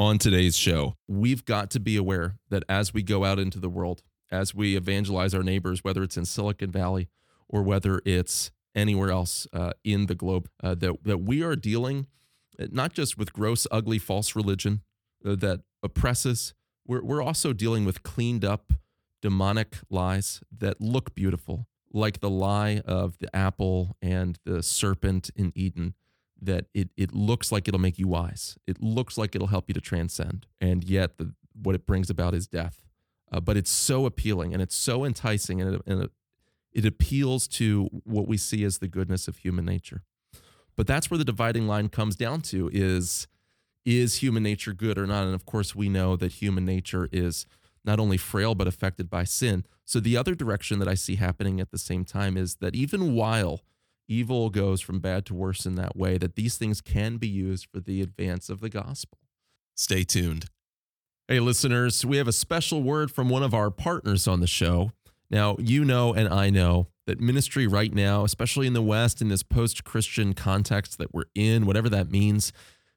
On today's show, we've got to be aware that as we go out into the world, as we evangelize our neighbors, whether it's in Silicon Valley or whether it's anywhere else uh, in the globe, uh, that, that we are dealing uh, not just with gross, ugly, false religion uh, that oppresses, we're, we're also dealing with cleaned up demonic lies that look beautiful, like the lie of the apple and the serpent in Eden that it it looks like it'll make you wise. It looks like it'll help you to transcend, and yet the, what it brings about is death. Uh, but it's so appealing and it's so enticing, and, it, and it, it appeals to what we see as the goodness of human nature. But that's where the dividing line comes down to: is is human nature good or not? And of course, we know that human nature is not only frail but affected by sin. So the other direction that I see happening at the same time is that even while evil goes from bad to worse in that way, that these things can be used for the advance of the gospel. Stay tuned. Hey, listeners, we have a special word from one of our partners on the show. Now, you know, and I know that ministry right now, especially in the West, in this post Christian context that we're in, whatever that means,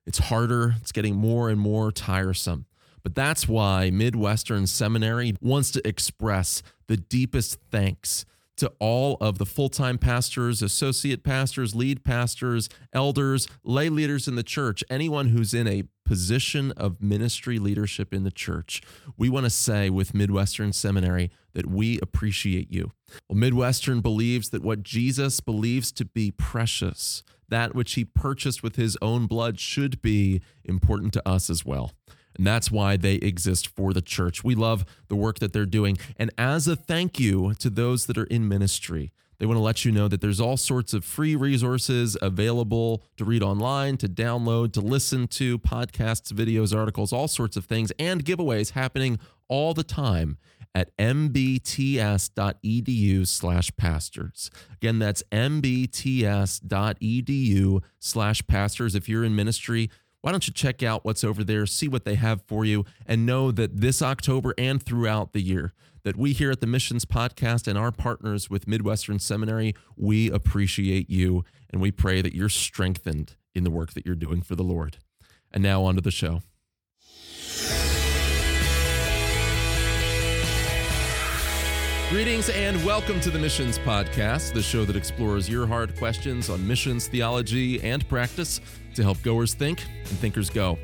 it's harder, it's getting more and more tiresome. But that's why Midwestern Seminary wants to express the deepest thanks to all of the full time pastors, associate pastors, lead pastors, elders, lay leaders in the church, anyone who's in a position of ministry leadership in the church. We want to say with Midwestern Seminary that we appreciate you. Well, Midwestern believes that what Jesus believes to be precious, that which he purchased with his own blood, should be important to us as well. And that's why they exist for the church. We love the work that they're doing. And as a thank you to those that are in ministry, they want to let you know that there's all sorts of free resources available to read online, to download, to listen to podcasts, videos, articles, all sorts of things, and giveaways happening all the time at mbts.edu slash pastors. Again, that's mbts.edu slash pastors. If you're in ministry, why don't you check out what's over there, see what they have for you, and know that this October and throughout the year, that we here at the Missions Podcast and our partners with Midwestern Seminary, we appreciate you and we pray that you're strengthened in the work that you're doing for the Lord. And now on to the show. Greetings and welcome to the Missions Podcast, the show that explores your hard questions on missions, theology, and practice to help goers think and thinkers go.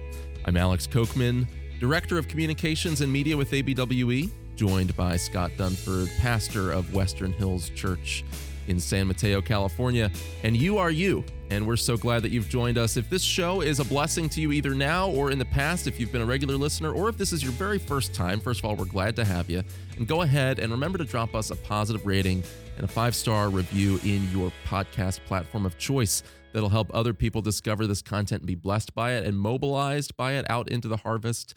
I'm Alex Kocman, Director of Communications and Media with ABWE, joined by Scott Dunford, pastor of Western Hills Church in San Mateo, California. And you are you. And we're so glad that you've joined us. If this show is a blessing to you either now or in the past, if you've been a regular listener, or if this is your very first time, first of all, we're glad to have you. And go ahead and remember to drop us a positive rating and a five star review in your podcast platform of choice. That'll help other people discover this content and be blessed by it and mobilized by it out into the harvest.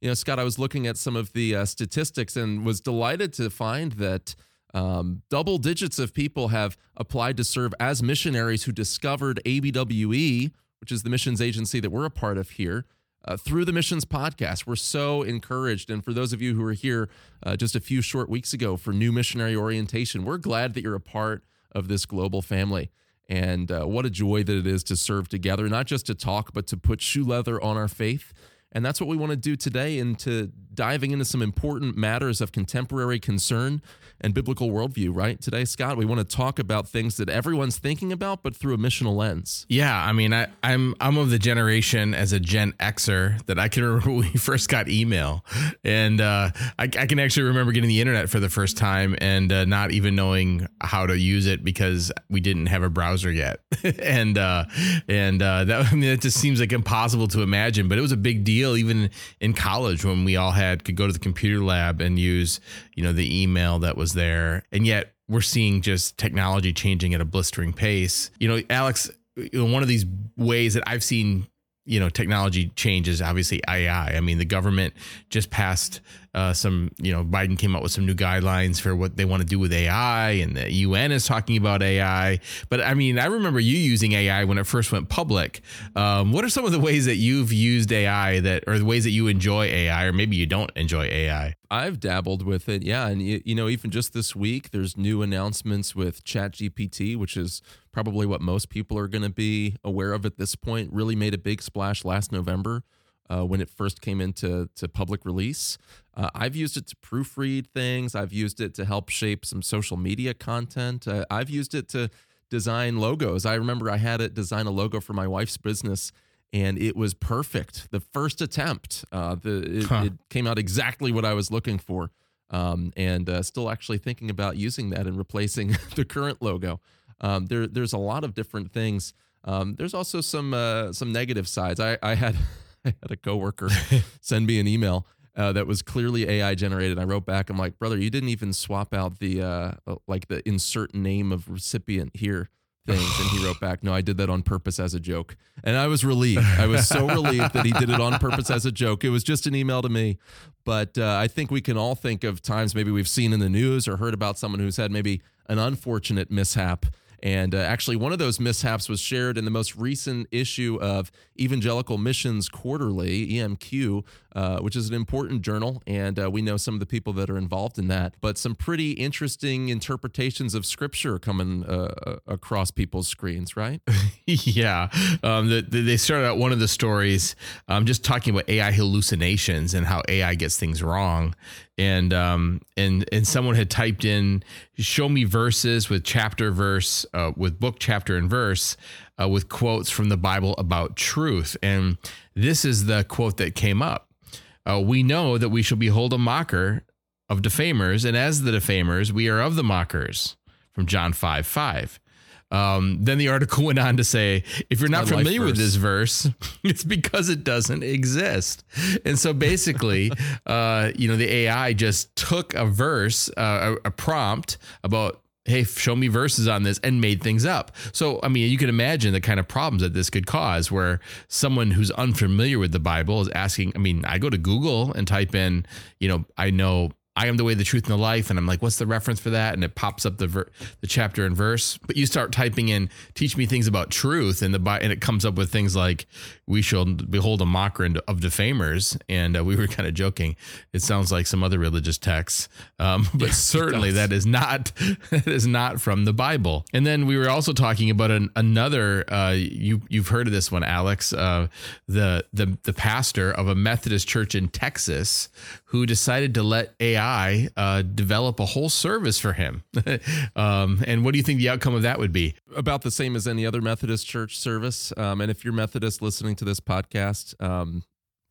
You know, Scott, I was looking at some of the uh, statistics and was delighted to find that um, double digits of people have applied to serve as missionaries who discovered ABWE, which is the missions agency that we're a part of here, uh, through the missions podcast. We're so encouraged. And for those of you who were here uh, just a few short weeks ago for new missionary orientation, we're glad that you're a part of this global family. And uh, what a joy that it is to serve together, not just to talk, but to put shoe leather on our faith. And that's what we want to do today into diving into some important matters of contemporary concern and biblical worldview, right? Today, Scott, we want to talk about things that everyone's thinking about, but through a missional lens. Yeah, I mean, I, I'm I'm of the generation as a Gen Xer that I can remember when we first got email, and uh, I, I, can actually remember getting the internet for the first time and uh, not even knowing how to use it because we didn't have a browser yet, and uh, and uh, that I mean, it just seems like impossible to imagine, but it was a big deal even in college when we all had could go to the computer lab and use you know the email that was there. And yet we're seeing just technology changing at a blistering pace. You know alex one of these ways that i've seen you know technology changes obviously ai i. Mean the government just passed uh, some you know biden came up with some new guidelines for what they want to do with ai and the un is talking about ai but i mean i remember you using ai when it first went public. Um, what are some of the ways that you've used ai that or the ways that you enjoy ai or maybe you don't enjoy ai I've dabbled with it, yeah, and you, you know, even just this week, there's new announcements with ChatGPT, which is probably what most people are going to be aware of at this point. Really made a big splash last November uh, when it first came into to public release. Uh, I've used it to proofread things. I've used it to help shape some social media content. Uh, I've used it to design logos. I remember I had it design a logo for my wife's business, and it was perfect. The first attempt, uh, the it, huh. it, came out exactly what I was looking for. Um, and uh, still actually thinking about using that and replacing the current logo. Um, there, there's a lot of different things. Um, there's also some uh, some negative sides. I, I had I had a coworker send me an email uh, that was clearly AI generated. I wrote back, I'm like, brother, you didn't even swap out the uh, uh, like the insert name of recipient here things. And he wrote back, no, I did that on purpose as a joke. And I was relieved. I was so relieved that he did it on purpose as a joke. It was just an email to me. But uh, I think we can all think of times maybe we've seen in the news or heard about someone who's had maybe an unfortunate mishap and uh, actually, one of those mishaps was shared in the most recent issue of Evangelical Missions Quarterly, EMQ, uh, which is an important journal. And uh, we know some of the people that are involved in that. But some pretty interesting interpretations of scripture coming uh, uh, across people's screens, right? yeah. Um, the, the, they started out one of the stories um, just talking about AI hallucinations and how AI gets things wrong and um and and someone had typed in show me verses with chapter verse uh, with book chapter and verse uh, with quotes from the bible about truth. And this is the quote that came up. Uh, we know that we shall behold a mocker of defamers and as the defamers we are of the mockers from john 5 5 um, then the article went on to say, if you're not familiar with this verse, it's because it doesn't exist. And so basically, uh, you know, the AI just took a verse, uh, a, a prompt about hey, show me verses on this and made things up. So, I mean, you can imagine the kind of problems that this could cause where someone who's unfamiliar with the Bible is asking, I mean, I go to Google and type in, you know, I know I am the way, the truth, and the life. And I'm like, what's the reference for that? And it pops up the ver- the chapter and verse. But you start typing in, teach me things about truth, and the and it comes up with things like, we shall behold a mocker of defamers. And uh, we were kind of joking. It sounds like some other religious texts, um, but yes, certainly that is not that is not from the Bible. And then we were also talking about an, another. Uh, you you've heard of this one, Alex? Uh, the the the pastor of a Methodist church in Texas who decided to let AI uh, develop a whole service for him. um, and what do you think the outcome of that would be? About the same as any other Methodist church service. Um, and if you're Methodist listening to this podcast, um,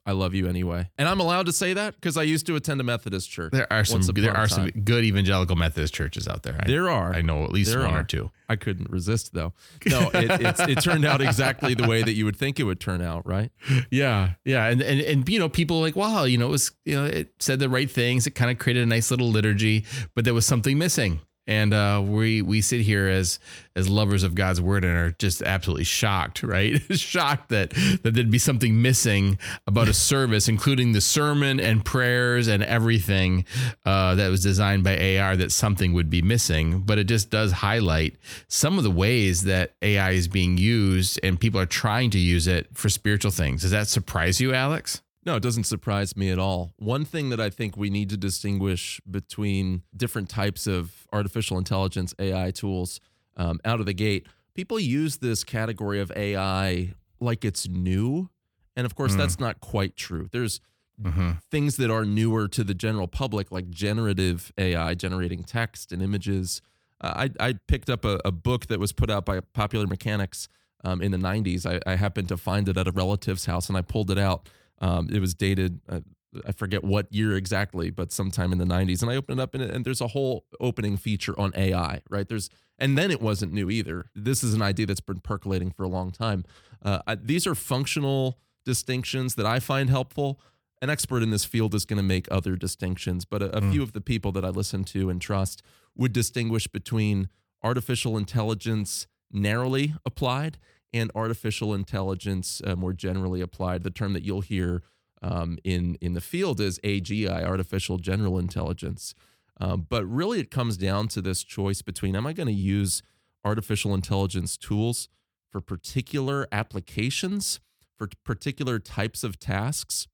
I love you anyway. And I'm allowed to say that because I used to attend a Methodist church. There are some there are some good evangelical Methodist churches out there. I, there are. I know at least there one are. or two. I couldn't resist though. No, it, it turned out exactly the way that you would think it would turn out, right? Yeah, yeah, and and and you know, people like, wow, you know, it was you know, it said the right things. It kind of created a nice little liturgy, but there was something missing and uh, we we sit here as as lovers of God's word and are just absolutely shocked, right? shocked that that there'd be something missing about a service, including the sermon and prayers and everything uh, that was designed by AI. That something would be missing, but it just does highlight some of the ways that AI is being used and people are trying to use it for spiritual things. Does that surprise you, Alex? No, it doesn't surprise me at all. One thing that I think we need to distinguish between different types of artificial intelligence AI tools um, out of the gate, people use this category of AI like it's new. And of course, mm. that's not quite true. There's mm-hmm. things that are newer to the general public, like generative AI, generating text and images. Uh, I, I picked up a, a, book that was put out by Popular Mechanics um, in the 90s. I, I happened to find it at a relative's house and I pulled it out um, it was dated. Uh, I forget what year exactly, but sometime in the 90s. And I opened it up, and, and there's a whole opening feature on AI, right? There's, and then it wasn't new either. This is an idea that's been percolating for a long time. Uh, I, these are functional distinctions that I find helpful. An expert in this field is going to make other distinctions, but a, a mm. few of the people that I listen to and trust would distinguish between artificial intelligence narrowly applied and artificial intelligence uh, more generally applied. The term that you'll hear um, in in the field is AGI, artificial general intelligence. Um, but really, it comes down to this choice between: Am I going to use artificial intelligence tools for particular applications, for particular types of tasks,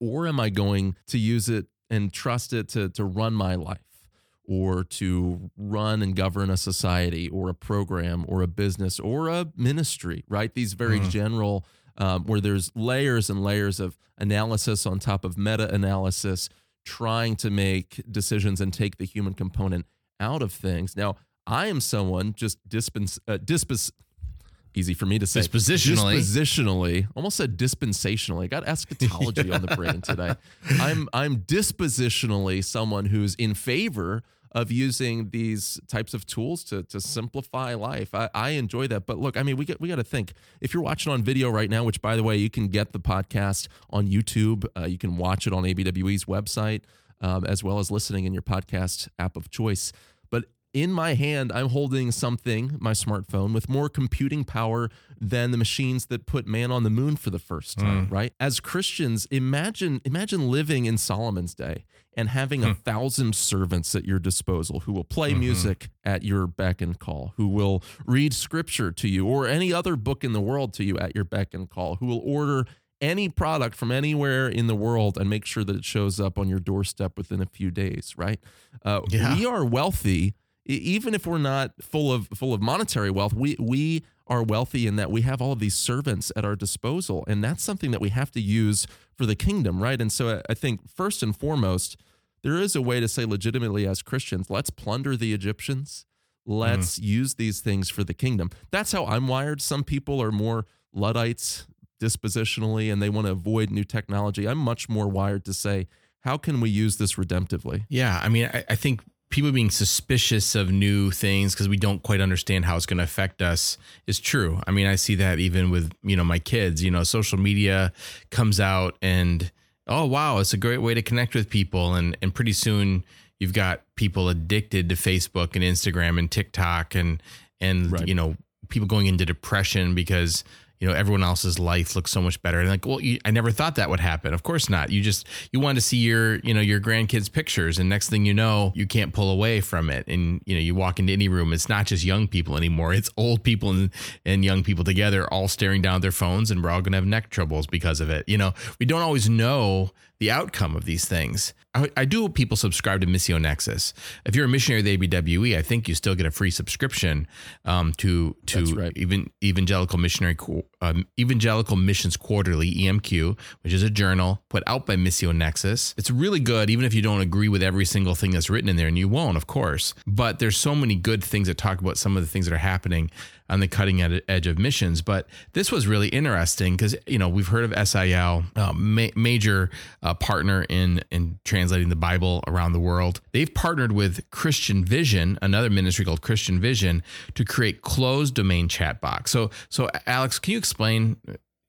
or am I going to use it and trust it to to run my life? Or to run and govern a society or a program or a business or a ministry, right? These very mm. general um, where there's layers and layers of analysis on top of meta analysis, trying to make decisions and take the human component out of things. Now, I am someone just dispens, uh, dispens, easy for me to say. Dispositionally. Dispositionally. Almost said dispensationally. I got eschatology on the brain today. I'm I'm dispositionally someone who's in favor of using these types of tools to to simplify life. I, I enjoy that. But look, I mean, we get we got to think. If you're watching on video right now, which by the way, you can get the podcast on YouTube. Uh, you can watch it on ABWE's website, um, as well as listening in your podcast app of choice. But in my hand, I'm holding something, my smartphone, with more computing power than the machines that put man on the moon for the first time, right? As Christians, imagine imagine living in Solomon's day and having a thousand servants at your disposal who will play music at your beck and call, who will read scripture to you or any other book in the world to you at your beck and call, who will order any product from anywhere in the world and make sure that it shows up on your doorstep within a few days, right? Uh, Yeah. We are wealthy, even if we're not full of full of monetary wealth. We we are wealthy in that we have all of these servants at our disposal, and that's something that we have to use for the kingdom, right? And so I- think first and foremost, there is a way to say legitimately as Christians, let's plunder the Egyptians. Let's mm. use these things for the kingdom. That's how I'm wired. Some people are more Luddites dispositionally and they want to avoid new technology. I'm much more wired to say, how can we use this redemptively? Yeah, I mean, I, I think people being suspicious of new things because we don't quite understand how it's going to affect us is true. I mean, I see that even with you know my kids. You know, social media comes out and oh wow, it's a great way to connect with people, and and pretty soon you've got people addicted to Facebook and Instagram and TikTok and and Right. you know people going into depression because you know everyone else's life looks so much better. And like well you, i never thought that would happen. Of course not. You just you want to see your you know your grandkids pictures. And next thing you know you can't pull away from it. And you know you walk into any room it's not just young people anymore. It's old people and, and young people together all staring down at their phones and we're all going to have neck troubles because of it. You know we don't always know the outcome of these things I, I do hope people subscribe to Missio Nexus. If you're a missionary of the ABWE, I think you still get a free subscription um, to to right. even Evangelical Missionary um, Evangelical Missions Quarterly (EMQ), which is a journal put out by Missio Nexus. It's really good, even if you don't agree with every single thing that's written in there, and you won't, of course. But there's so many good things that talk about some of the things that are happening on the cutting edge of missions. But this was really interesting because you know we've heard of SIL, uh, ma- major uh, partner in in translating the Bible around the world. They've partnered with Christian Vision, another ministry called Christian Vision, to create closed domain chat box. So so Alex, can you explain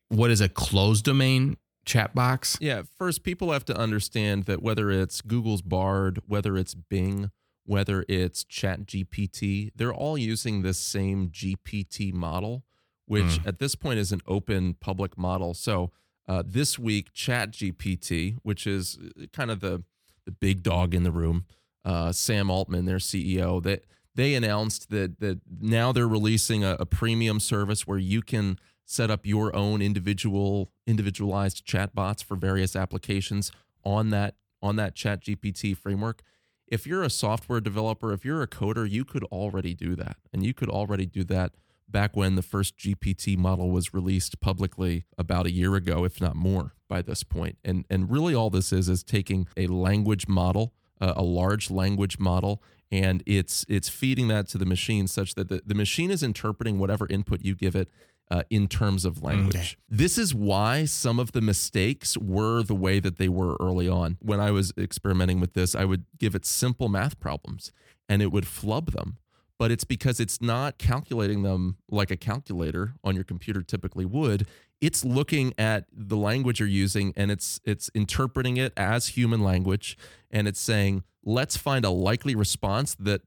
what is a closed domain chat box? Yeah, first, people have to understand that whether it's Google's Bard, whether it's Bing, whether it's ChatGPT, they're all using this same GPT model, which at this point is an open public model. So uh, this week, ChatGPT, which is uh, kind of the the big dog in the room, uh, Sam Altman, their CEO, that they announced that that now they're releasing a, a premium service where you can set up your own individual individualized chatbots for various applications on that on that chat gpt framework if you're a software developer if you're a coder you could already do that. And you could already do that back when the first gpt model was released publicly about a year ago if not more by this point. And and really all this is is taking a language model uh, a large language model and it's it's feeding that to the machine such that the, the machine is interpreting whatever input you give it uh, in terms of language. Okay. This is why some of the mistakes were the way that they were early on. When I was experimenting with this, I would give it simple math problems and it would flub them. But it's because it's not calculating them like a calculator on your computer typically would. It's looking at the language you're using and it's it's interpreting it as human language and it's saying, let's find a likely response that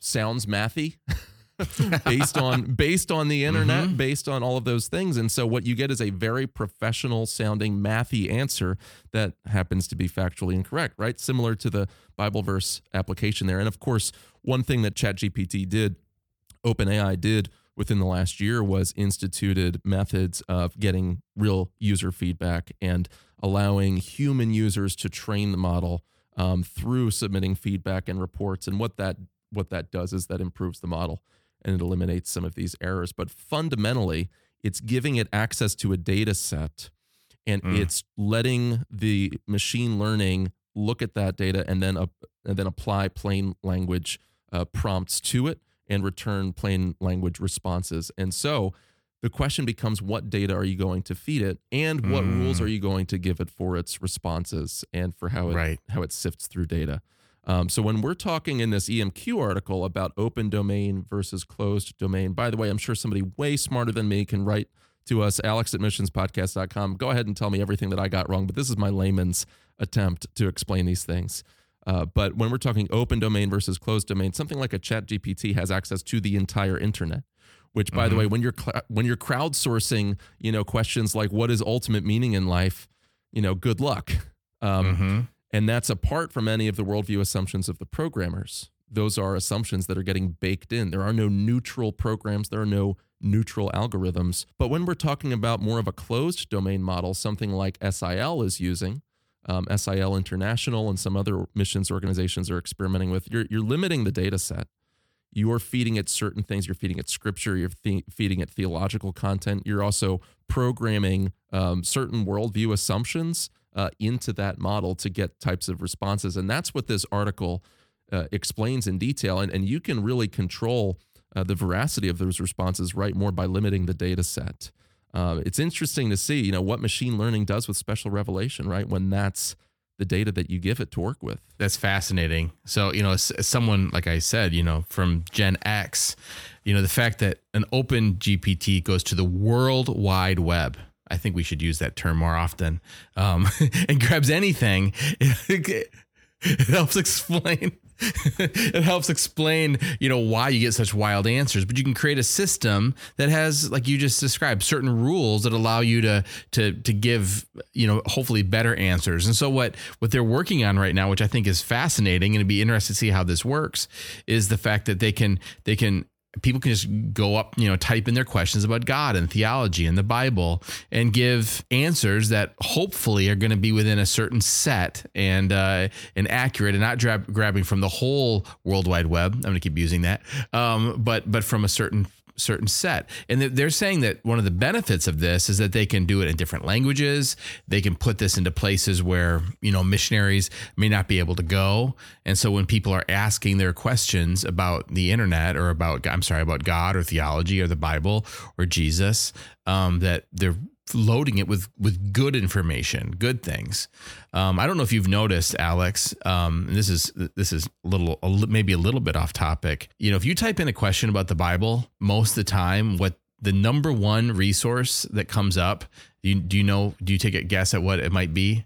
sounds mathy based on based on the internet, based on all of those things. And so what you get is a very professional sounding mathy answer that happens to be factually incorrect, right? Similar to the Bible verse application there. And of course, one thing that ChatGPT did, OpenAI did within the last year was instituted methods of getting real user feedback and allowing human users to train the model um, through submitting feedback and reports. And what that what that does is that improves the model and it eliminates some of these errors. But fundamentally, it's giving it access to a data set and Mm. it's letting the machine learning look at that data and then up, and then apply plain language uh, prompts to it and return plain language responses. And so the question becomes what data are you going to feed it and what Mm. rules are you going to give it for its responses and for how it Right. how it sifts through data. Um, so when we're talking in this EMQ article about open domain versus closed domain, by the way, I'm sure somebody way smarter than me can write to us, alex at missionspodcast.com. Go ahead and tell me everything that I got wrong, but this is my layman's attempt to explain these things. Uh, but when we're talking open domain versus closed domain, something like a chat GPT has access to the entire internet. Which, by the Mhm. way, when you're cl- when you're crowdsourcing, you know questions like what is ultimate meaning in life, you know, good luck. Um, Mhm. And that's apart from any of the worldview assumptions of the programmers. Those are assumptions that are getting baked in. There are no neutral programs, there are no neutral algorithms. But when we're talking about more of a closed domain model, something like SIL is using, um, SIL International and some other missions organizations are experimenting with, you're, you're limiting the data set. You're feeding it certain things. You're feeding it scripture. You're the- feeding it theological content. You're also programming um, certain worldview assumptions uh, into that model to get types of responses. And that's what this article uh, explains in detail. And, and you can really control uh, the veracity of those responses right more by limiting the data set. Uh, it's interesting to see, you know, what machine learning does with special revelation, right? When that's the data that you give it to work with. That's fascinating. So, you know, as, as someone, like I said, you know, from Gen X, you know, the fact that an open GPT goes to the World Wide Web, I think we should use that term more often, um, and grabs anything, it, helps explain. it helps explain, you know, why you get such wild answers. But you can create a system that has, like you just described, certain rules that allow you to to to give, you know, hopefully better answers. And so what what they're working on right now, which I think is fascinating, and it'd be interesting to see how this works, is the fact that they can they can people can just go up, you know, type in their questions about God and theology and the Bible and give answers that hopefully are going to be within a certain set and uh, and accurate and not dra- grabbing from the whole World Wide Web. I'm going to keep using that, um, but but from a certain certain set. And they're saying that one of the benefits of this is that they can do it in different languages. They can put this into places where, you know, missionaries may not be able to go. And so when people are asking their questions about the internet or about, I'm sorry, about God or theology or the Bible or Jesus, um, that they're loading it with with good information, good things. Um, I don't know if you've noticed, Alex. Um, this is this is a little a, maybe a little bit off topic. You know, if you type in a question about the Bible, most of the time, what the number one resource that comes up, do you, do you know? Do you take a guess at what it might be?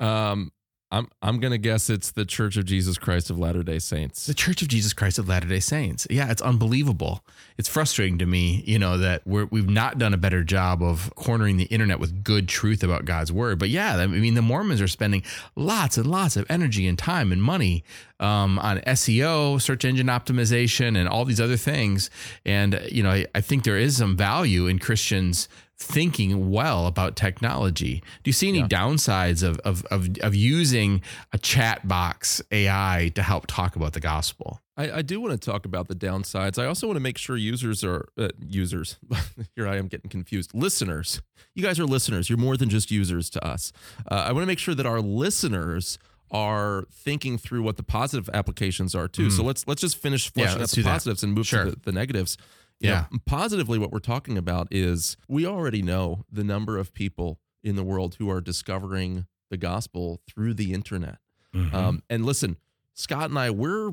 Um, I'm I'm gonna guess it's the Church of Jesus Christ of Latter Day Saints. The Church of Jesus Christ of Latter Day Saints. Yeah, it's unbelievable. It's frustrating to me, you know, that we're, we've not done a better job of cornering the internet with good truth about God's word. But yeah, I mean, the Mormons are spending lots and lots of energy and time and money um, on SEO, search engine optimization, and all these other things. And, you know, I, I think there is some value in Christians thinking well about technology. Do you see any Yeah. downsides of, of, of, of using a chat box AI to help talk about the gospel? I, I do want to talk about the downsides. I also want to make sure users are uh, users. Here I am getting confused. Listeners, you guys are listeners. You're more than just users to us. Uh, I want to make sure that our listeners are thinking through what the positive applications are too. So let's let's just finish Hmm. Yeah, fleshing out the do that. positives and move Sure. to the, the negatives. You Yeah. know, positively, what we're talking about is we already know the number of people in the world who are discovering the gospel through the internet. Mm-hmm. Um, and listen, Scott and I, we're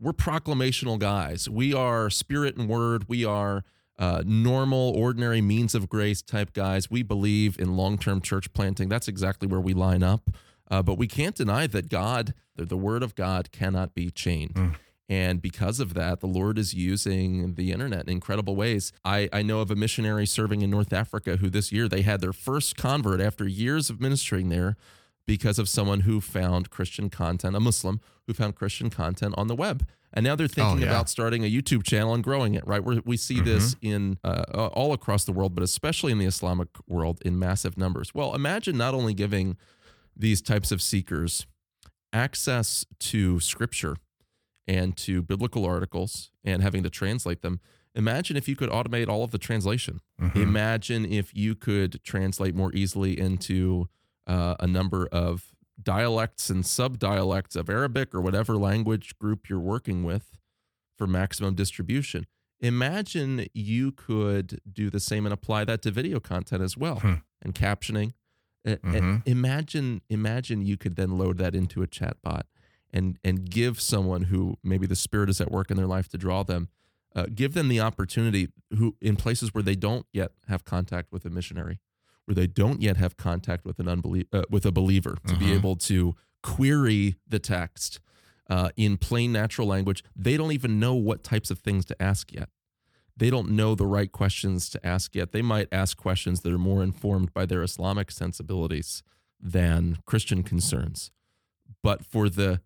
we're proclamational guys. We are spirit and word. We are uh, normal, ordinary means of grace type guys. We believe in long term church planting. That's exactly where we line up. Uh, but we can't deny that God, the, the word of God, cannot be chained. Mm. And because of that, the Lord is using the internet in incredible ways. I, I know of a missionary serving in North Africa who this year they had their first convert after years of ministering there because of someone who found Christian content, a Muslim who found Christian content on the web. And now they're thinking Oh, yeah. about starting a YouTube channel and growing it, right? Where we see this in uh, all across the world, but especially in the Islamic world in massive numbers. Well, imagine not only giving these types of seekers access to scripture and to biblical articles and having to translate them. Imagine if you could automate all of the translation. Mhm. Imagine if you could translate more easily into uh, a number of dialects and subdialects of Arabic or whatever language group you're working with for maximum distribution. Imagine you could do the same and apply that to video content as well Hmm. and captioning. Mhm. Imagine, imagine you could then load that into a chatbot and and give someone who maybe the spirit is at work in their life to draw them, uh, give them the opportunity who in places where they don't yet have contact with a missionary, where they don't yet have contact with an unbelie- uh, with a believer, to be Mhm. able to query the text uh, in plain natural language. They don't even know what types of things to ask yet. They don't know the right questions to ask yet. They might ask questions that are more informed by their Islamic sensibilities than Christian concerns. But for the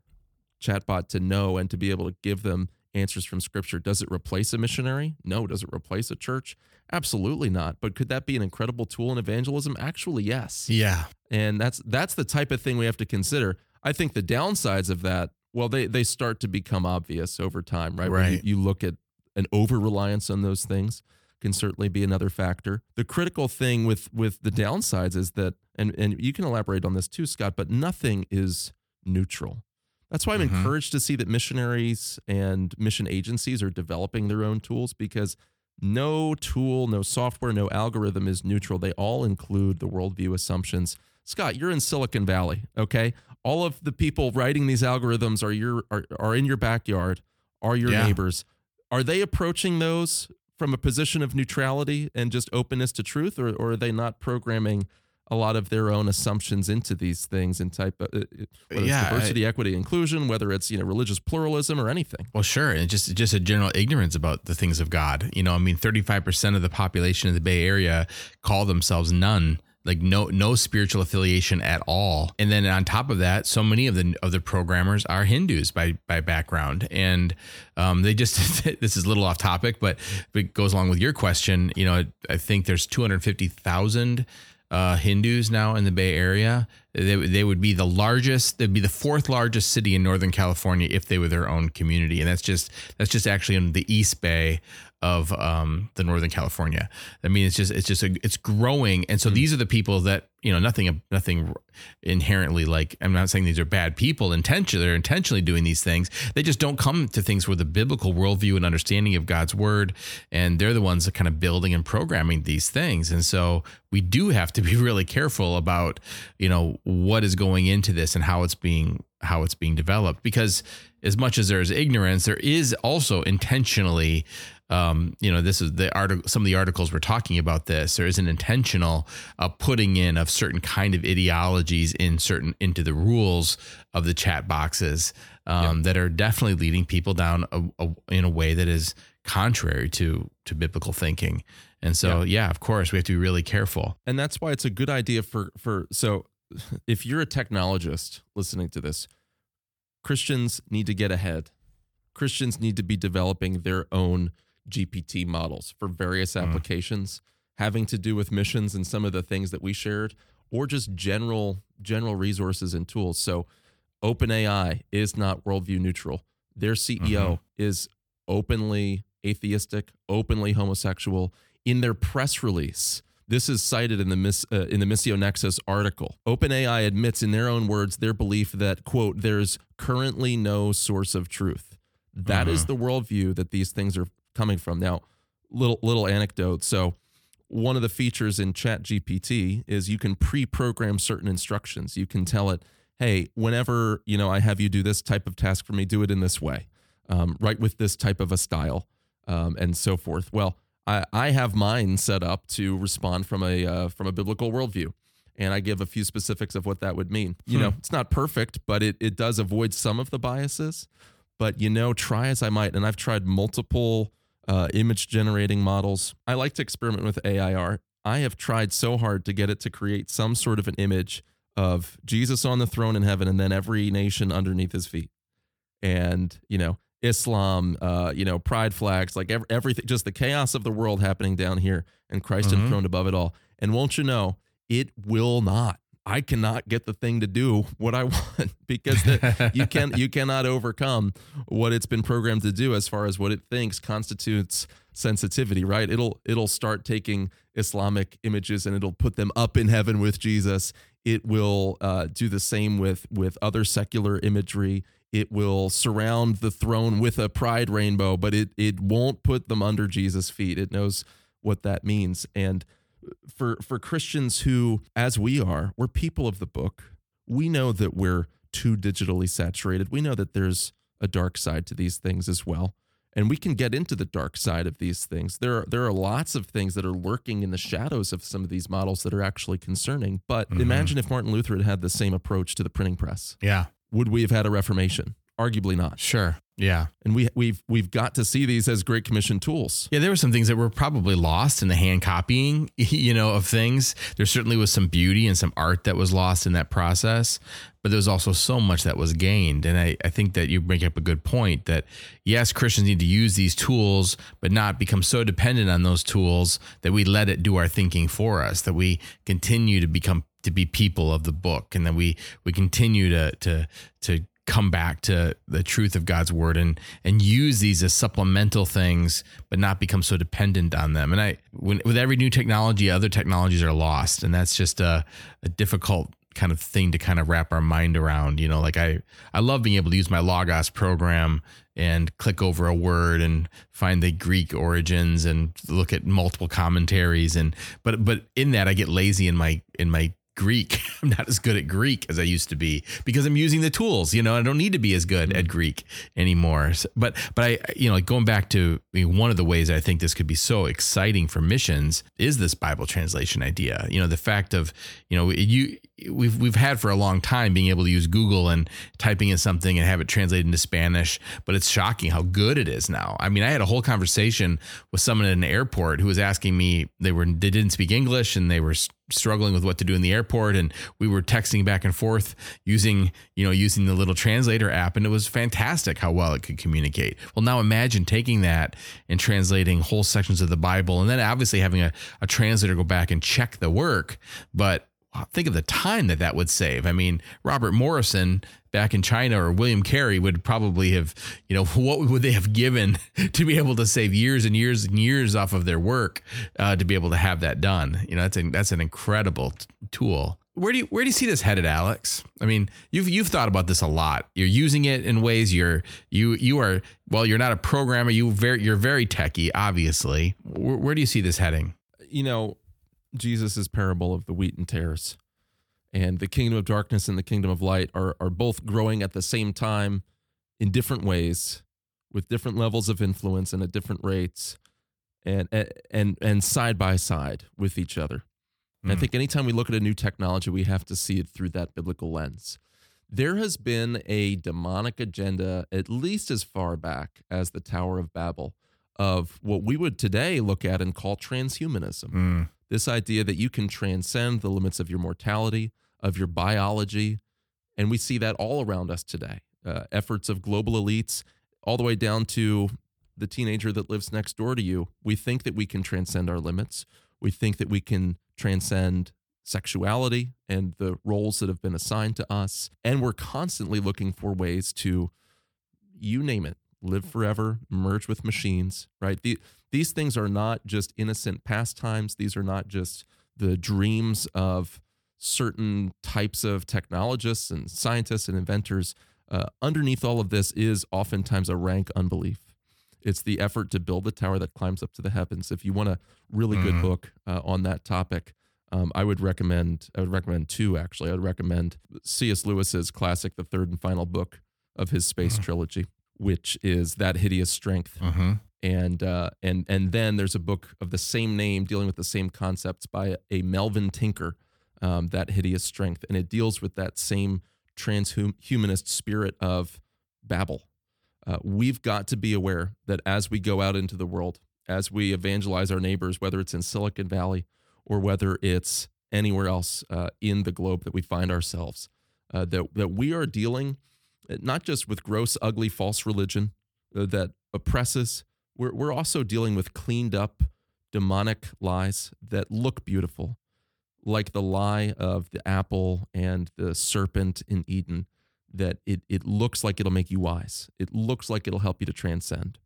chatbot to know and to be able to give them answers from scripture, does it replace a missionary? No. Does it replace a church? Absolutely not. But could that be an incredible tool in evangelism? Actually, yes Yeah. and that's that's the type of thing we have to consider. I think the downsides of that, well, they they start to become obvious over time, right? When you- Right. You, look at an over reliance on those things can certainly be another factor. The critical thing with with the downsides is that, and and you can elaborate on this too, Scott, but nothing is neutral. That's why I'm Mhm. encouraged to see that missionaries and mission agencies are developing their own tools because no tool, no software, no algorithm is neutral. They all include the worldview assumptions. Scott, you're in Silicon Valley, okay? All of the people writing these algorithms are your are, are in your backyard, are your Yeah. neighbors. Are they approaching those from a position of neutrality and just openness to truth, or, or are they not programming a lot of their own assumptions into these things and type of, uh, uh, whether Yeah, it's diversity, equity, inclusion, whether it's you know religious pluralism or anything? Well, sure, and just just a general ignorance about the things of God. You know, I mean, thirty five percent of the population of the Bay Area call themselves none, like no no spiritual affiliation at all. And then on top of that, so many of the of the programmers are Hindus by by background, and um, they just this is a little off topic, but it goes along with your question. You know, I think there's two hundred fifty thousand uh, Hindus now in the Bay Area. They, they would be the largest. They'd be the fourth largest city in Northern California if they were their own community, and that's just that's just actually in the East Bay of um, the Northern California. I mean, it's just it's just a, it's growing, and so these are the people that you know nothing nothing inherently like. I'm not saying these are bad people intentionally. They're intentionally doing these things. They just don't come to things with a biblical worldview and understanding of God's word, and they're the ones that kind of building and programming these things. And so we do have to be really careful about you know what is going into this and how it's being how it's being developed because as much as there is ignorance there is also intentionally um, you know this is the article some of the articles we're talking about this. There is an intentional uh, putting in of certain kind of ideologies in certain into the rules of the chat boxes um, that are definitely leading people down a, a, in a way that is contrary to to biblical thinking. And so yeah of course we have to be really careful. And that's why it's a good idea for for so if you're a technologist listening to this christians need to get ahead. Christians need to be developing their own gpt models for various Mm. applications having to do with missions and some of the things that we shared or just general general resources and tools so openai is not worldview neutral their ceo Mhm. is openly atheistic openly homosexual in their press release this is cited in the Miss, uh, in the Missio Nexus article. OpenAI admits in their own words their belief that quote there's currently no source of truth. That is Mhm. the worldview that these things are coming from. Now, little little anecdote. So, one of the features in ChatGPT is you can pre-program certain instructions. You can tell it, "Hey, whenever you know I have you do this type of task for me, do it in this way. Um, write with this type of a style, um, and so forth." Well, I, I have mine set up to respond from a uh, from a biblical worldview, and I give a few specifics of what that would mean. You Hmm. know, it's not perfect, but it it does avoid some of the biases. But you know, try as I might, and I've tried multiple uh, image generating models. I like to experiment with AI art. I have tried so hard to get it to create some sort of an image of Jesus on the throne in heaven, and then every nation underneath his feet, and you know, Islam, uh, you know, pride flags, like ev- everything, just the chaos of the world happening down here, and Christ Mhm. enthroned above it all. And won't you know, it will not. I cannot get the thing to do what I want because the, you can you cannot overcome what it's been programmed to do as far as what it thinks constitutes sensitivity, right? It'll it'll start taking Islamic images and it'll put them up in heaven with Jesus. It will uh, do the same with with other secular imagery. It will surround the throne with a pride rainbow, but it it won't put them under Jesus' feet. It knows what that means. And for for Christians who, as we are, we're people of the book. We know that we're too digitally saturated. We know that there's a dark side to these things as well. And we can get into the dark side of these things. There are there are lots of things that are lurking in the shadows of some of these models that are actually concerning. But mm-hmm. imagine if Martin Luther had had the same approach to the printing press. Yeah. Would we have had a reformation? Arguably not. Sure. Yeah. And we we've we've got to see these as Great Commission tools. Yeah, there were some things that were probably lost in the hand copying, you know, of things. There certainly was some beauty and some art that was lost in that process, but there was also so much that was gained. And I, I think that you bring up a good point that yes, Christians need to use these tools, but not become so dependent on those tools that we let it do our thinking for us, that we continue to become to be people of the book and that we we continue to to to come back to the truth of God's word and and use these as supplemental things, but not become so dependent on them. And I, when, with every new technology, other technologies are lost, and that's just a, a difficult kind of thing to kind of wrap our mind around. You know, like I I love being able to use my Logos program and click over a word and find the Greek origins and look at multiple commentaries and but but in that I get lazy in my in my Greek. I'm not as good at Greek as I used to be because I'm using the tools. You know, I don't need to be as good at mm-hmm. Greek anymore. So, but but I you know like going back to I mean, one of the ways I think this could be so exciting for missions is this Bible translation idea. You know, the fact of you know you we've we've had for a long time being able to use Google and typing in something and have it translated into Spanish, but it's shocking how good it is now. I mean, I had a whole conversation with someone at an airport who was asking me they were they didn't speak English and they were struggling with what to do in the airport and we were texting back and forth using, you know, using the little translator app and it was fantastic how well it could communicate. Well, now imagine taking that and translating whole sections of the Bible and then obviously having a, a translator go back and check the work, but think of the time that that would save. I mean, Robert Morrison back in China or William Carey would probably have, you know, what would they have given to be able to save years and years and years off of their work uh, to be able to have that done? You know, that's a, that's an incredible t- tool. Where do you where do you see this headed, Alex? I mean, you've you've thought about this a lot. You're using it in ways you're you you are well. You're not a programmer. You very you're very techy, obviously. Where, where do you see this heading? You know, Jesus' parable of the wheat and tares. And the kingdom of darkness and the kingdom of light are, are both growing at the same time in different ways, with different levels of influence and at different rates, and and and side by side with each other. Mm. I think anytime we look at a new technology, we have to see it through that biblical lens. There has been a demonic agenda, at least as far back as the Tower of Babel, of what we would today look at and call transhumanism. Mm. This idea that you can transcend the limits of your mortality, of your biology. And we see that all around us today. Uh, efforts of global elites, all the way down to the teenager that lives next door to you. We think that we can transcend our limits. We think that we can transcend sexuality and the roles that have been assigned to us. And we're constantly looking for ways to, you name it, live forever, merge with machines, right? The, these things are not just innocent pastimes. These are not just the dreams of certain types of technologists and scientists and inventors. Uh, underneath all of this is oftentimes a rank unbelief. It's the effort to build the tower that climbs up to the heavens. If you want a really mm. good book uh, on that topic, um, I would recommend. I would recommend two actually. I would recommend C.S. Lewis's classic, the third and final book of his space mm. trilogy, which is that hideous strength. Mm-hmm and uh, and and then there's a book of the same name dealing with the same concepts by a Melvin Tinker, um, that hideous strength, and it deals with that same transhumanist spirit of Babel. Uh, we've got to be aware that as we go out into the world, as we evangelize our neighbors, whether it's in Silicon Valley or whether it's anywhere else uh, in the globe that we find ourselves, uh, that that we are dealing not just with gross, ugly, false religion uh, that oppresses we're, we're also dealing with cleaned up demonic lies that look beautiful. like the lie of the apple and the serpent in Eden, that it, it looks like it'll make you wise. It looks like it'll help you to transcend.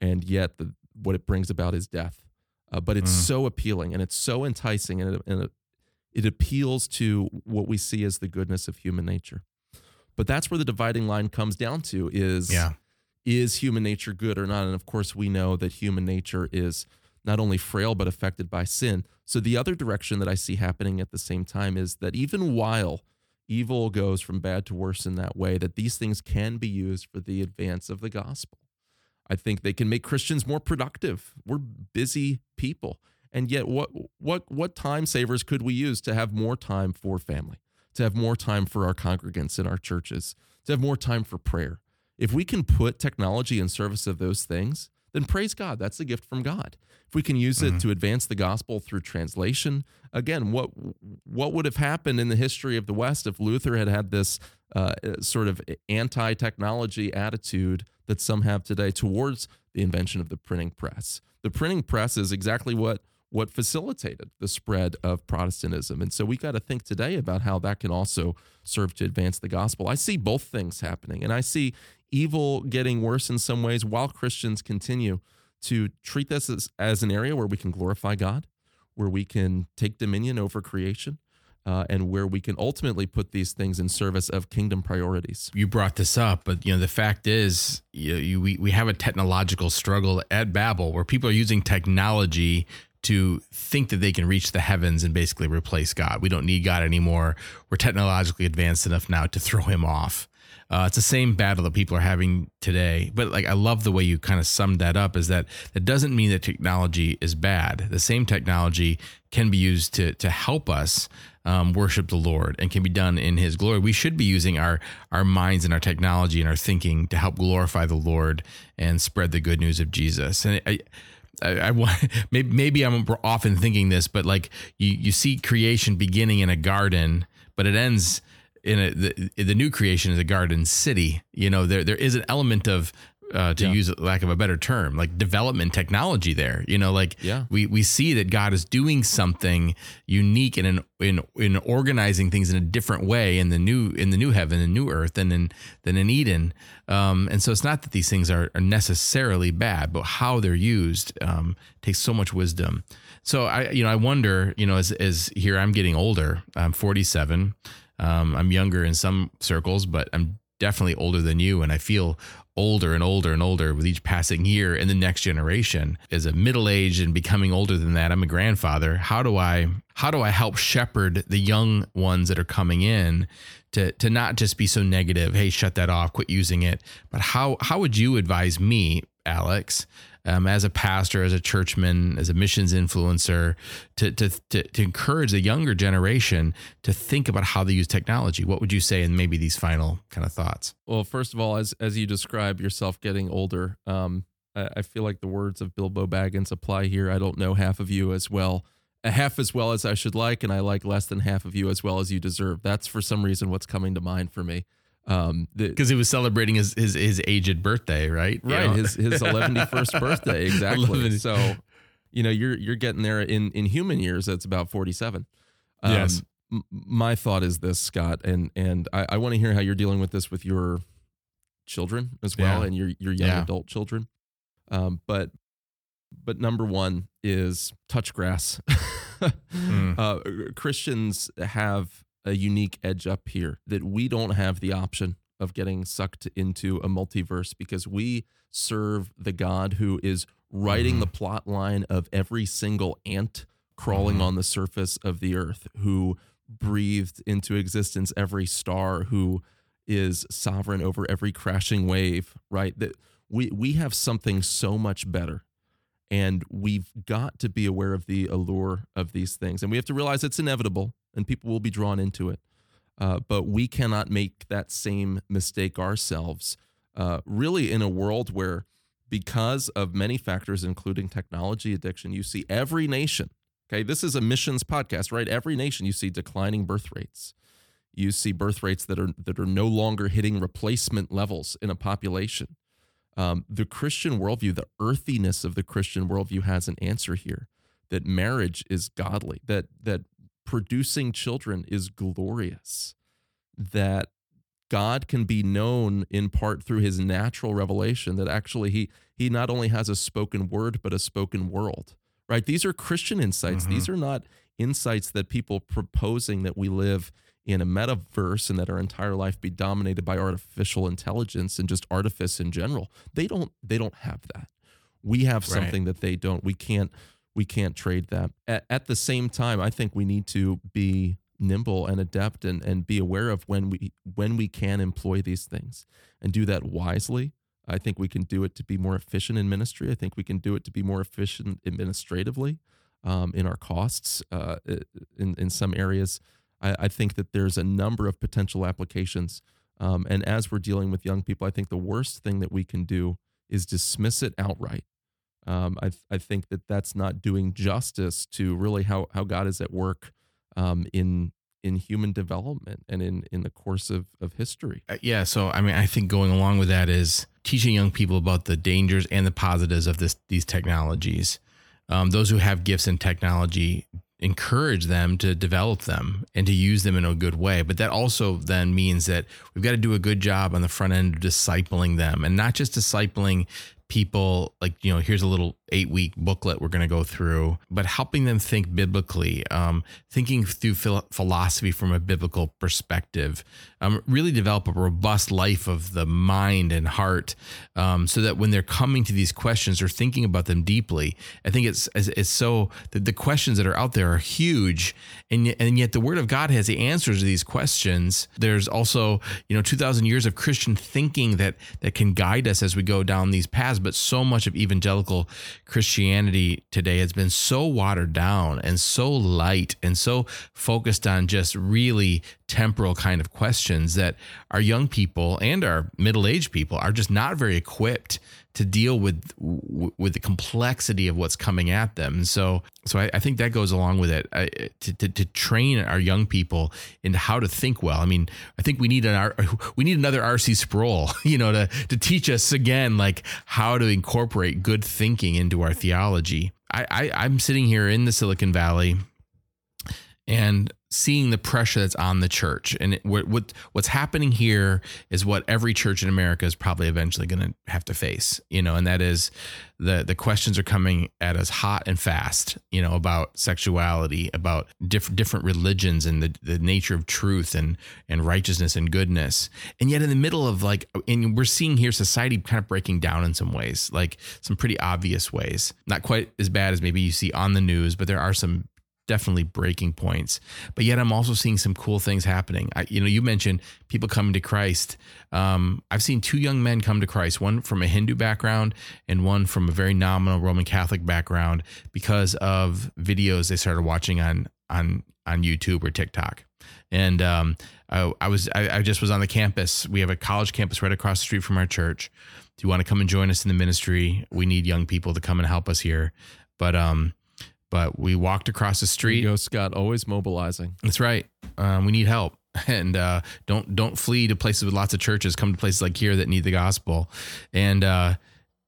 And yet, the, what it brings about is death. Uh, but it's mm. so appealing and it's so enticing and, it, and it, it appeals to what we see as the goodness of human nature. But that's where the dividing line comes down to is yeah. is human nature good or not? And of course, we know that human nature is not only frail but affected by sin. So the other direction that I see happening at the same time is that even while evil goes from bad to worse in that way, that these things can be used for the advance of the gospel. I think they can make Christians more productive. We're busy people. And yet what what what time savers could we use to have more time for family, to have more time for our congregants in our churches, to have more time for prayer? If we can put technology in service of those things, then praise God. That's a gift from God. If we can use mm-hmm. it to advance the gospel through translation, again, what what would have happened in the history of the West if Luther had had this uh, sort of anti-technology attitude that some have today towards the invention of the printing press? The printing press is exactly what what facilitated the spread of Protestantism. And so we got to think today about how that can also serve to advance the gospel. I see both things happening, and I see evil getting worse in some ways while Christians continue to treat this as, as an area where we can glorify God, where we can take dominion over creation. Uh, and where we can ultimately put these things in service of kingdom priorities. You brought this up, but you know the fact is, you, you, we we have a technological struggle at Babel where people are using technology to think that they can reach the heavens and basically replace God. We don't need God anymore. We're technologically advanced enough now to throw him off. Uh, it's the same battle that people are having today. But like, I love the way you kind of summed that up. Is that that doesn't mean that technology is bad. The same technology can be used to to help us um, worship the Lord and can be done in His glory. We should be using our our minds and our technology and our thinking to help glorify the Lord and spread the good news of Jesus. And I, I, I maybe, maybe I'm often thinking this, but like you you see creation beginning in a garden, but it ends in a, the, the new creation is a garden city. You know, there there is an element of uh, to yeah. use lack of a better term, like development technology there. You know, like yeah. we we see that God is doing something unique in an, in in organizing things in a different way in the new in the new heaven and new earth than in than in Eden. Um, and so it's not that these things are, are necessarily bad, but how they're used um, takes so much wisdom. So I you know I wonder you know as as here I'm getting older. I'm 47. Um, I'm younger in some circles, but I'm definitely older than you. And I feel older and older and older with each passing year in the next generation. As a middle age and becoming older than that, I'm a grandfather. How do I how do I help shepherd the young ones that are coming in to to not just be so negative, hey, shut that off, quit using it, but how how would you advise me, Alex, um, as a pastor, as a churchman, as a missions influencer, to, to, to, to, encourage the younger generation to think about how they use technology? What would you say in maybe these final kind of thoughts? Well, first of all, as, as you describe yourself getting older, um, I, I feel like the words of Bilbo Baggins apply here. I don't know half of you as well half as well as I should like, and I like less than half of you as well as you deserve. That's for some reason what's coming to mind for me. Um, because he was celebrating his, his his aged birthday, right? Right, you know? his his eleventy first birthday, exactly. so, you know, you're you're getting there in in human years. That's about forty seven. Um, yes. M- my thought is this, Scott, and and I, I want to hear how you're dealing with this with your children as well, yeah. and your your young yeah. adult children. Um, but but number one is touch grass. mm. uh, Christians have a unique edge up here that we don't have the option of getting sucked into a multiverse because we serve the God who is writing mm-hmm. the plot line of every single ant crawling mm-hmm. on the surface of the earth, who breathed into existence every star, who is sovereign over every crashing wave, right? That we we have something so much better. And we've got to be aware of the allure of these things. And we have to realize it's inevitable and people will be drawn into it. Uh, but we cannot make that same mistake ourselves, uh, really, in a world where, because of many factors, including technology addiction, you see every nation. Okay, this is a missions podcast, right? Every nation you see declining birth rates. You see birth rates that are that are no longer hitting replacement levels in a population. Um, the Christian worldview, the earthiness of the Christian worldview, has an answer here. That marriage is godly. That that producing children is glorious. That God can be known in part through his natural revelation that actually he he not only has a spoken word but a spoken world. Right? These are Christian insights. Mm-hmm. These are not insights that people proposing that we live in a metaverse and that our entire life be dominated by artificial intelligence and just artifice in general. They don't they don't have that. We have Right. something that they don't. We can't we can't trade that. At, at the same time, I think we need to be nimble and adept and, and be aware of when we when we can employ these things and do that wisely. I think we can do it to be more efficient in ministry. I think we can do it to be more efficient administratively um, in our costs uh, in in some areas. I, I think that there's a number of potential applications. Um, and as we're dealing with young people, I think the worst thing that we can do is dismiss it outright. Um, I, I think that that's not doing justice to really how, how God is at work um, in in human development and in, in the course of, of history. Uh, yeah so i mean i think going along with that is teaching young people about the dangers and the positives of this these technologies um, those who have gifts in technology encourage them to develop them and to use them in a good way but that also then means that we've got to do a good job on the front end of discipling them and not just discipling people like you know here's a little eight week booklet we're going to go through but helping them think biblically um, thinking through phil- philosophy from a biblical perspective um, really develop a robust life of the mind and heart um, so that when they're coming to these questions or thinking about them deeply i think it's it's so the, the questions that are out there are huge and yet, and yet the word of god has the answers to these questions. There's also you know 2000 years of christian thinking that that can guide us as we go down these paths but so much of evangelical christianity today has been so watered down and so light and so focused on just really temporal kind of questions that our young people and our middle-aged people are just not very equipped to deal with with the complexity of what's coming at them. So, so I, I think that goes along with it I, to, to to train our young people into how to think well. I mean, I think we need an we need another RC Sproul, you know, to to teach us again like how to incorporate good thinking into our theology. I, I I'm sitting here in the Silicon Valley and seeing the pressure that's on the church. And it, what, what what's happening here is what every church in America is probably eventually going to have to face you know and that is the the questions are coming at us hot and fast you know about sexuality about different different religions and the, the nature of truth and and righteousness and goodness. And yet in the middle of like and we're seeing here society kind of breaking down in some ways like some pretty obvious ways. Not quite as bad as maybe you see on the news but there are some definitely breaking points. But yet, I'm also seeing some cool things happening. I, you know, you mentioned people coming to Christ. Um, I've seen two young men come to Christ, one from a Hindu background and one from a very nominal Roman Catholic background, because of videos they started watching on on on YouTube or TikTok. And um, I, I was I, I just was on the campus. We have a college campus right across the street from our church. Do you want to come and join us in the ministry? We need young people to come and help us here. But um, but we walked across the street. Go Scott, always mobilizing. That's right. Um, we need help, and uh, don't don't flee to places with lots of churches. Come to places like here that need the gospel, and uh,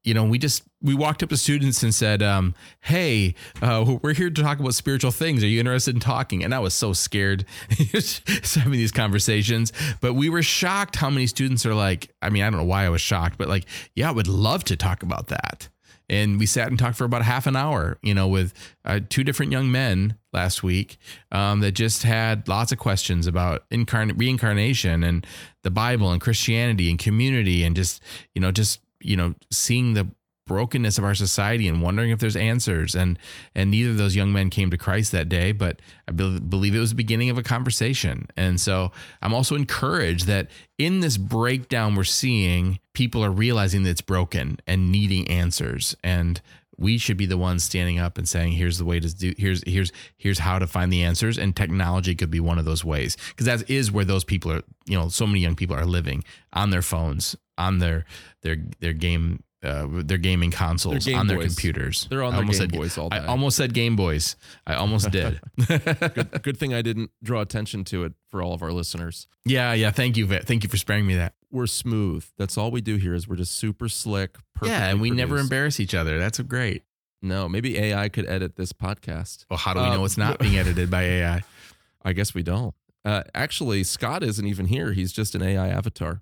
you know we just we walked up to students and said, um, "Hey, uh, we're here to talk about spiritual things. Are you interested in talking?" And I was so scared having these conversations, but we were shocked how many students are like. I mean, I don't know why I was shocked, but like, yeah, I would love to talk about that and we sat and talked for about half an hour you know with uh, two different young men last week um, that just had lots of questions about incarn- reincarnation and the bible and christianity and community and just you know just you know seeing the brokenness of our society and wondering if there's answers. And and neither of those young men came to Christ that day but I be- believe it was the beginning of a conversation. And so I'm also encouraged that in this breakdown we're seeing people are realizing that it's broken and needing answers. And we should be the ones standing up and saying here's the way to do here's here's here's how to find the answers. And technology could be one of those ways because that is where those people are you know so many young people are living on their phones on their their their game uh, their gaming consoles Game on their Boys. computers. They're on I their almost Game said, Boys all day. I almost said Game Boys. I almost did. good, good thing I didn't draw attention to it for all of our listeners. yeah, yeah. Thank you, Vic. Thank you for sparing me that. We're smooth. That's all we do here is we're just super slick. yeah, and we never embarrass each other. That's great. No, maybe AI could edit this podcast. Well, how do we Uh, know it's not being edited by AI? I guess we don't. Uh, actually, Scott isn't even here. He's just an AI avatar.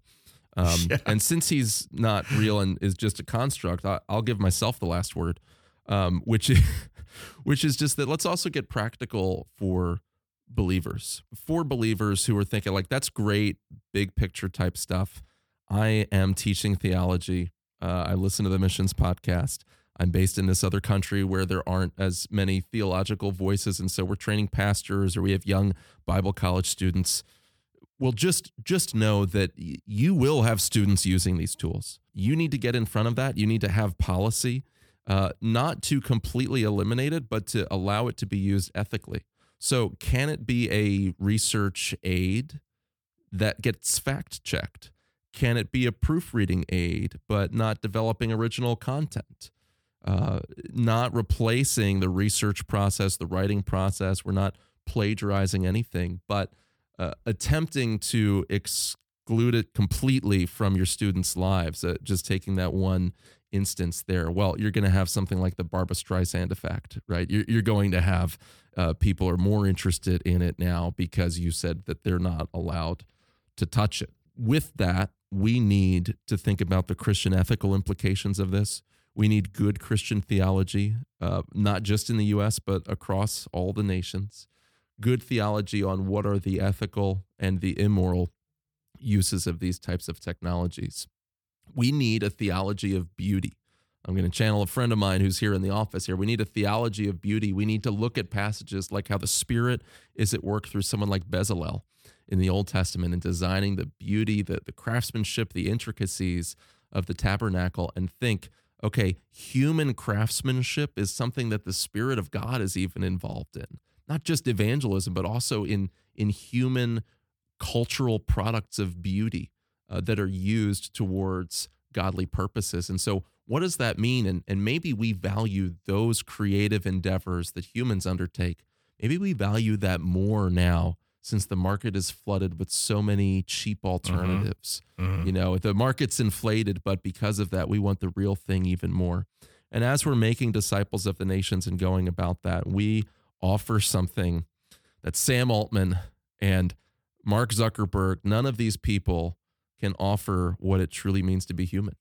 Um, yeah. And since he's not real and is just a construct, I, will give myself the last word, um, which is, which is just that let's also get practical for believers, for believers who are thinking like that's great, big picture type stuff. I am teaching theology. Uh, I listen to the missions podcast. I'm based in this other country where there aren't as many theological voices, and so we're training pastors or we have young Bible college students. Well, just just know that you will have students using these tools. You need to get in front of that. You need to have policy, uh, not to completely eliminate it, but to allow it to be used ethically. So, can it be a research aid that gets fact checked? Can it be a proofreading aid, but not developing original content? Uh, not replacing the research process, the writing process. We're not plagiarizing anything, but uh, attempting to exclude it completely from your students' lives. Uh, just taking that one instance there. Well, you're going to have something like the Barbra Streisand effect, right? You're, you're going to have uh, people are more interested in it now because you said that they're not allowed to touch it. With that, we need to think about the Christian ethical implications of this. We need good Christian theology, uh, not just in the US, but across all the nations. Good theology on what are the ethical and the immoral uses of these types of technologies. We need a theology of beauty. I'm going to channel a friend of mine who's here in the office here. We need a theology of beauty. We need to look at passages like how the Spirit is at work through someone like Bezalel in the Old Testament and designing the beauty, the, the craftsmanship, the intricacies of the tabernacle and think, okay, human craftsmanship is something that the Spirit of God is even involved in. Not just evangelism, but also in, in human cultural products of beauty uh, that are used towards godly purposes. And so, what does that mean? And, and maybe we value those creative endeavors that humans undertake. Maybe we value that more now since the market is flooded with so many cheap mm-hmm. alternatives. Mm-hmm. You know, the market's inflated, but because of that, we want the real thing even more. And as we're making disciples of the nations and going about that, we offer something that Sam Altman and Mark Zuckerberg, none of these people can offer what it truly means to be human.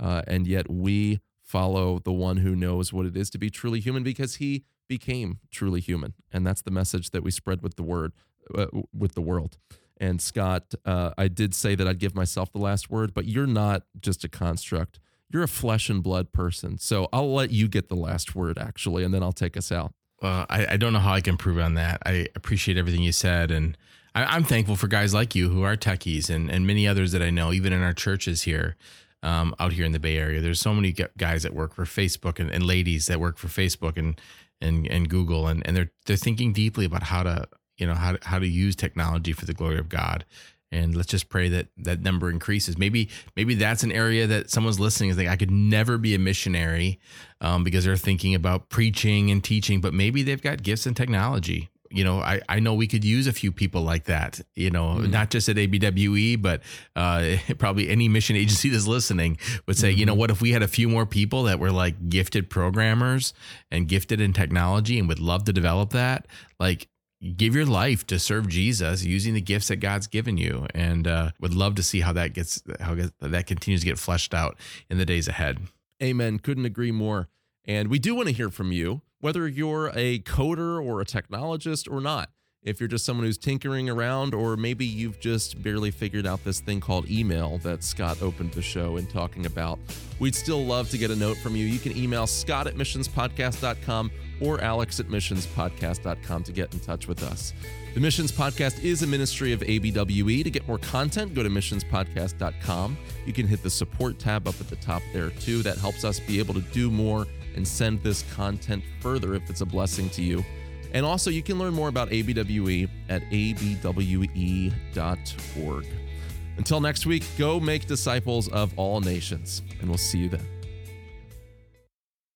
Uh, and yet we follow the one who knows what it is to be truly human because he became truly human. And that's the message that we spread with the word, uh, with the world. And Scott, uh, I did say that I'd give myself the last word, but you're not just a construct. You're a flesh and blood person. So I'll let you get the last word, actually, and then I'll take us out. Well, I, I don't know how I can improve on that. I appreciate everything you said. And I, am thankful for guys like you who are techies and, and many others that I know, even in our churches here, um, out here in the Bay Area. There's so many guys that work for Facebook and, and ladies that work for Facebook and and, and Google, and, and they're they're thinking deeply about how to you know how to, how to use technology for the glory of God. And let's just pray that that number increases. Maybe maybe that's an area that someone's listening is like I could never be a missionary um, because they're thinking about preaching and teaching, but maybe they've got gifts in technology you know, I, I know we could use a few people like that, you know, mm-hmm. not just at ABWE, but uh, probably any mission agency that's listening would say, mm-hmm. you know, mm-hmm. what if we had a few more people that were like gifted programmers and gifted in technology and would love to develop that? Like, give your life to serve Jesus using the gifts that God's given you, and uh, would love to see how that gets how that continues to get fleshed out in the days ahead. Amen. Couldn't agree more. And we do want to hear from you whether you're a coder or a technologist or not. If you're just someone who's tinkering around, or maybe you've just barely figured out this thing called email that Scott opened the show in talking about, we'd still love to get a note from you. You can email scott at missionspodcast.com or alex at missionspodcast.com to get in touch with us. The Missions Podcast is a ministry of ABWE. To get more content, go to missionspodcast.com. You can hit the support tab up at the top there too. That helps us be able to do more and send this content further if it's a blessing to you. And also, you can learn more about ABWE at abwe.org. Until next week, go make disciples of all nations, and we'll see you then.